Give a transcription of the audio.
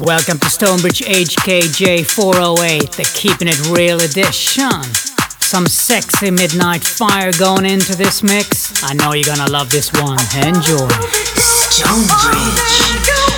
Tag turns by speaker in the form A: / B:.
A: Welcome to Stonebridge HKJ 408, the Keeping It Real edition. Some sexy midnight fire going into this mix. I know you're gonna love this one. Enjoy.
B: Stonebridge.